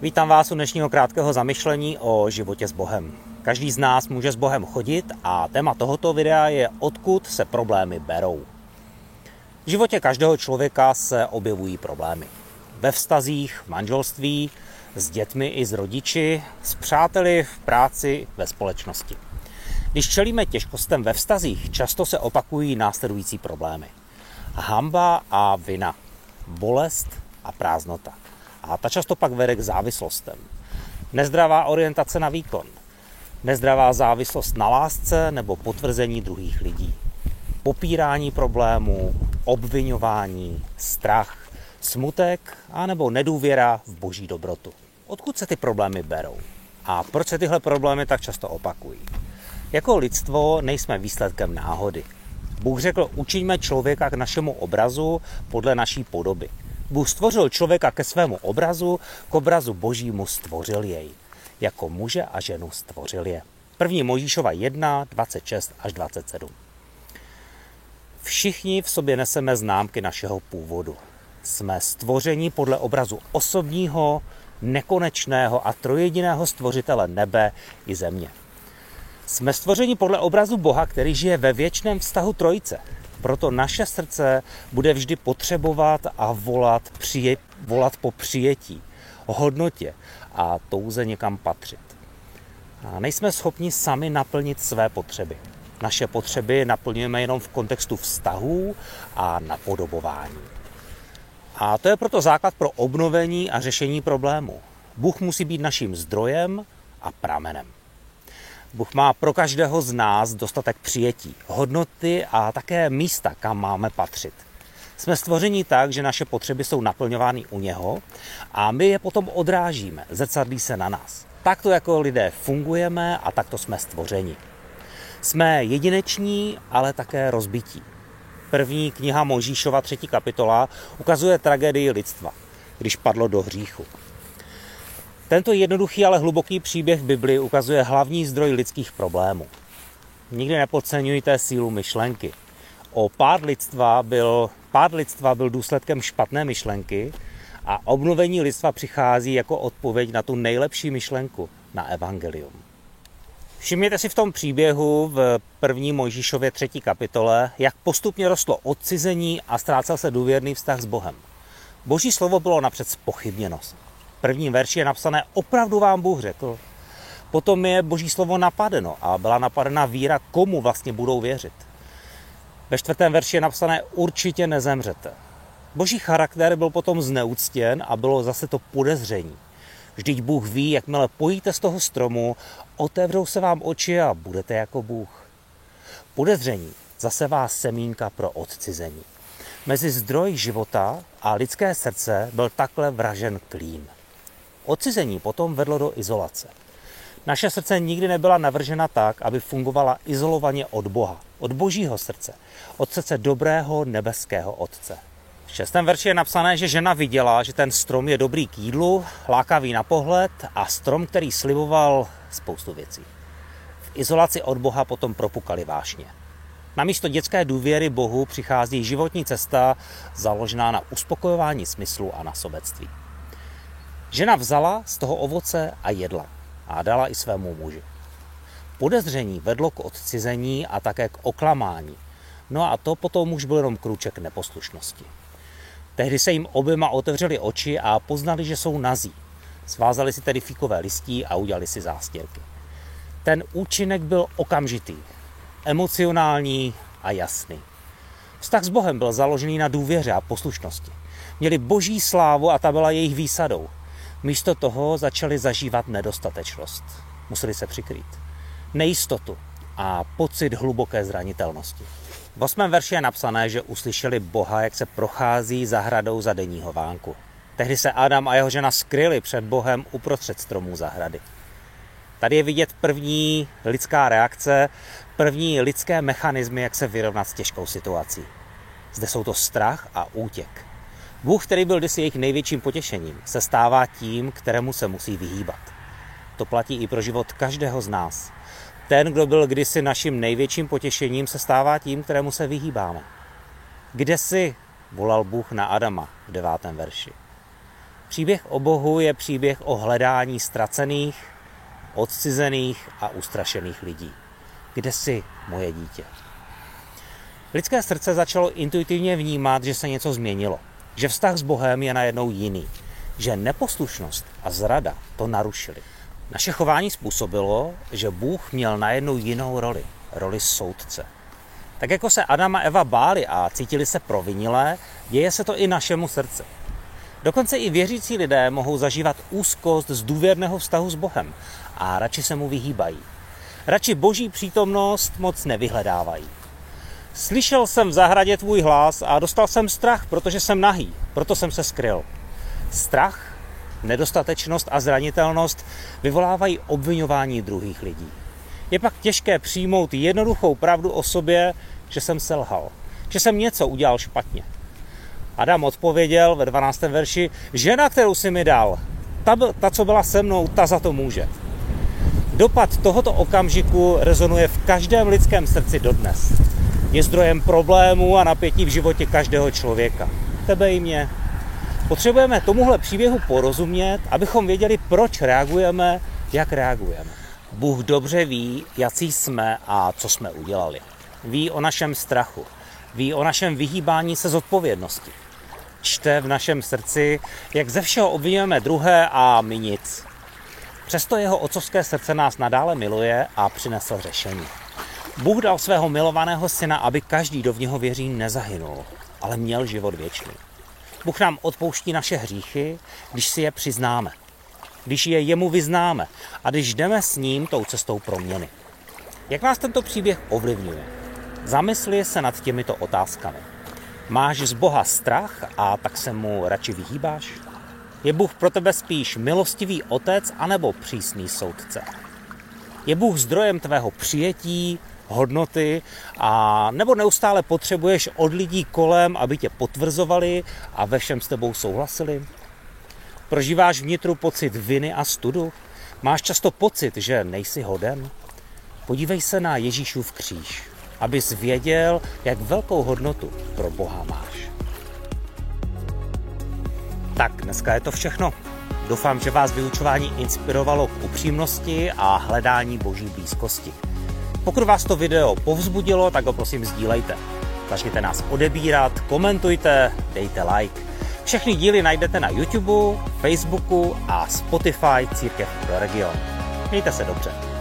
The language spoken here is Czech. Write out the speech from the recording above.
Vítám vás u dnešního krátkého zamyšlení o životě s Bohem. Každý z nás může s Bohem chodit a téma tohoto videa je odkud se problémy berou. V životě každého člověka se objevují problémy. Ve vztazích, v manželství, s dětmi i s rodiči, s přáteli, v práci, ve společnosti. Když čelíme těžkostem ve vztazích, často se opakují následující problémy. Hamba a vina, bolest a prázdnota. A ta často pak vede k závislostem. Nezdravá orientace na výkon, nezdravá závislost na lásce nebo potvrzení druhých lidí. Popírání problémů, obvinování, strach, smutek a nebo nedůvěra v boží dobrotu. Odkud se ty problémy berou? A proč se tyhle problémy tak často opakují? Jako lidstvo nejsme výsledkem náhody. Bůh řekl, učiňme člověka k našemu obrazu podle naší podoby. Bůh stvořil člověka ke svému obrazu, k obrazu božímu stvořil jej. Jako muže a ženu stvořil je. První Mojžíšova 1, 26 až 27. Všichni v sobě neseme známky našeho původu. Jsme stvoření podle obrazu osobního, nekonečného a trojediného stvořitele nebe i země. Jsme stvoření podle obrazu Boha, který žije ve věčném vztahu Trojice. Proto naše srdce bude vždy potřebovat a volat, přije, volat po přijetí, hodnotě a touze někam patřit. A nejsme schopni sami naplnit své potřeby. Naše potřeby naplňujeme jenom v kontextu vztahů a napodobování. A to je proto základ pro obnovení a řešení problému. Bůh musí být naším zdrojem a pramenem. Bůh má pro každého z nás dostatek přijetí, hodnoty a také místa, kam máme patřit. Jsme stvoření tak, že naše potřeby jsou naplňovány u něho a my je potom odrážíme, zrcadlí se na nás. Takto jako lidé fungujeme a takto jsme stvořeni. Jsme jedineční, ale také rozbití. První kniha Možíšova, třetí kapitola, ukazuje tragédii lidstva, když padlo do hříchu. Tento jednoduchý, ale hluboký příběh v Biblii ukazuje hlavní zdroj lidských problémů. Nikdy nepodceňujte sílu myšlenky. O pád lidstva byl, pád lidstva byl důsledkem špatné myšlenky a obnovení lidstva přichází jako odpověď na tu nejlepší myšlenku, na evangelium. Všimněte si v tom příběhu v první Mojžíšově třetí kapitole, jak postupně rostlo odcizení a ztrácel se důvěrný vztah s Bohem. Boží slovo bylo napřed spochybněno prvním verši je napsané, opravdu vám Bůh řekl. Potom je boží slovo napadeno a byla napadena víra, komu vlastně budou věřit. Ve čtvrtém verši je napsané, určitě nezemřete. Boží charakter byl potom zneuctěn a bylo zase to podezření. Vždyť Bůh ví, jakmile pojíte z toho stromu, otevřou se vám oči a budete jako Bůh. Podezření zase vás semínka pro odcizení. Mezi zdroj života a lidské srdce byl takhle vražen klín. Odcizení potom vedlo do izolace. Naše srdce nikdy nebyla navržena tak, aby fungovala izolovaně od Boha, od Božího srdce, od srdce dobrého nebeského Otce. V šestém verši je napsané, že žena viděla, že ten strom je dobrý k jídlu, lákavý na pohled a strom, který sliboval spoustu věcí. V izolaci od Boha potom propukali vášně. Na místo dětské důvěry Bohu přichází životní cesta založená na uspokojování smyslu a na sobectví. Žena vzala z toho ovoce a jedla a dala i svému muži. Podezření vedlo k odcizení a také k oklamání. No a to potom už byl jenom krůček neposlušnosti. Tehdy se jim oběma otevřeli oči a poznali, že jsou nazí. Svázali si tedy fíkové listí a udělali si zástěrky. Ten účinek byl okamžitý, emocionální a jasný. Vztah s Bohem byl založený na důvěře a poslušnosti. Měli boží slávu a ta byla jejich výsadou. Místo toho začali zažívat nedostatečnost. Museli se přikrýt. Nejistotu a pocit hluboké zranitelnosti. V osmém verši je napsané, že uslyšeli Boha, jak se prochází zahradou za denního vánku. Tehdy se Adam a jeho žena skryli před Bohem uprostřed stromů zahrady. Tady je vidět první lidská reakce, první lidské mechanismy, jak se vyrovnat s těžkou situací. Zde jsou to strach a útěk. Bůh, který byl kdysi jejich největším potěšením, se stává tím, kterému se musí vyhýbat. To platí i pro život každého z nás. Ten, kdo byl kdysi naším největším potěšením, se stává tím, kterému se vyhýbáme. Kde jsi? volal Bůh na Adama v devátém verši. Příběh o Bohu je příběh o hledání ztracených, odcizených a ustrašených lidí. Kde jsi, moje dítě? Lidské srdce začalo intuitivně vnímat, že se něco změnilo, že vztah s Bohem je najednou jiný, že neposlušnost a zrada to narušili. Naše chování způsobilo, že Bůh měl najednou jinou roli, roli soudce. Tak jako se Adam a Eva báli a cítili se provinilé, děje se to i našemu srdci. Dokonce i věřící lidé mohou zažívat úzkost z důvěrného vztahu s Bohem a radši se mu vyhýbají. Radši boží přítomnost moc nevyhledávají. Slyšel jsem v zahradě tvůj hlas a dostal jsem strach, protože jsem nahý, proto jsem se skryl. Strach, nedostatečnost a zranitelnost vyvolávají obvinování druhých lidí. Je pak těžké přijmout jednoduchou pravdu o sobě, že jsem selhal, že jsem něco udělal špatně. Adam odpověděl ve 12. verši, žena, kterou si mi dal, ta, ta, co byla se mnou, ta za to může. Dopad tohoto okamžiku rezonuje v každém lidském srdci dodnes. Je zdrojem problémů a napětí v životě každého člověka. Tebe i mě. Potřebujeme tomuhle příběhu porozumět, abychom věděli, proč reagujeme, jak reagujeme. Bůh dobře ví, jaký jsme a co jsme udělali. Ví o našem strachu. Ví o našem vyhýbání se z odpovědnosti. Čte v našem srdci, jak ze všeho obvinujeme druhé a my nic. Přesto jeho otcovské srdce nás nadále miluje a přinesl řešení. Bůh dal svého milovaného syna, aby každý, kdo v něho věří, nezahynul, ale měl život věčný. Bůh nám odpouští naše hříchy, když si je přiznáme, když je jemu vyznáme a když jdeme s ním tou cestou proměny. Jak nás tento příběh ovlivňuje? Zamysli se nad těmito otázkami. Máš z Boha strach a tak se mu radši vyhýbáš? Je Bůh pro tebe spíš milostivý otec anebo přísný soudce? Je Bůh zdrojem tvého přijetí, hodnoty a nebo neustále potřebuješ od lidí kolem, aby tě potvrzovali a ve všem s tebou souhlasili? Prožíváš vnitru pocit viny a studu? Máš často pocit, že nejsi hoden? Podívej se na Ježíšův kříž, abys věděl, jak velkou hodnotu pro Boha máš. Tak, dneska je to všechno. Doufám, že vás vyučování inspirovalo k upřímnosti a hledání boží blízkosti. Pokud vás to video povzbudilo, tak ho prosím sdílejte. Začněte nás odebírat, komentujte, dejte like. Všechny díly najdete na YouTube, Facebooku a Spotify Církev pro region. Mějte se dobře.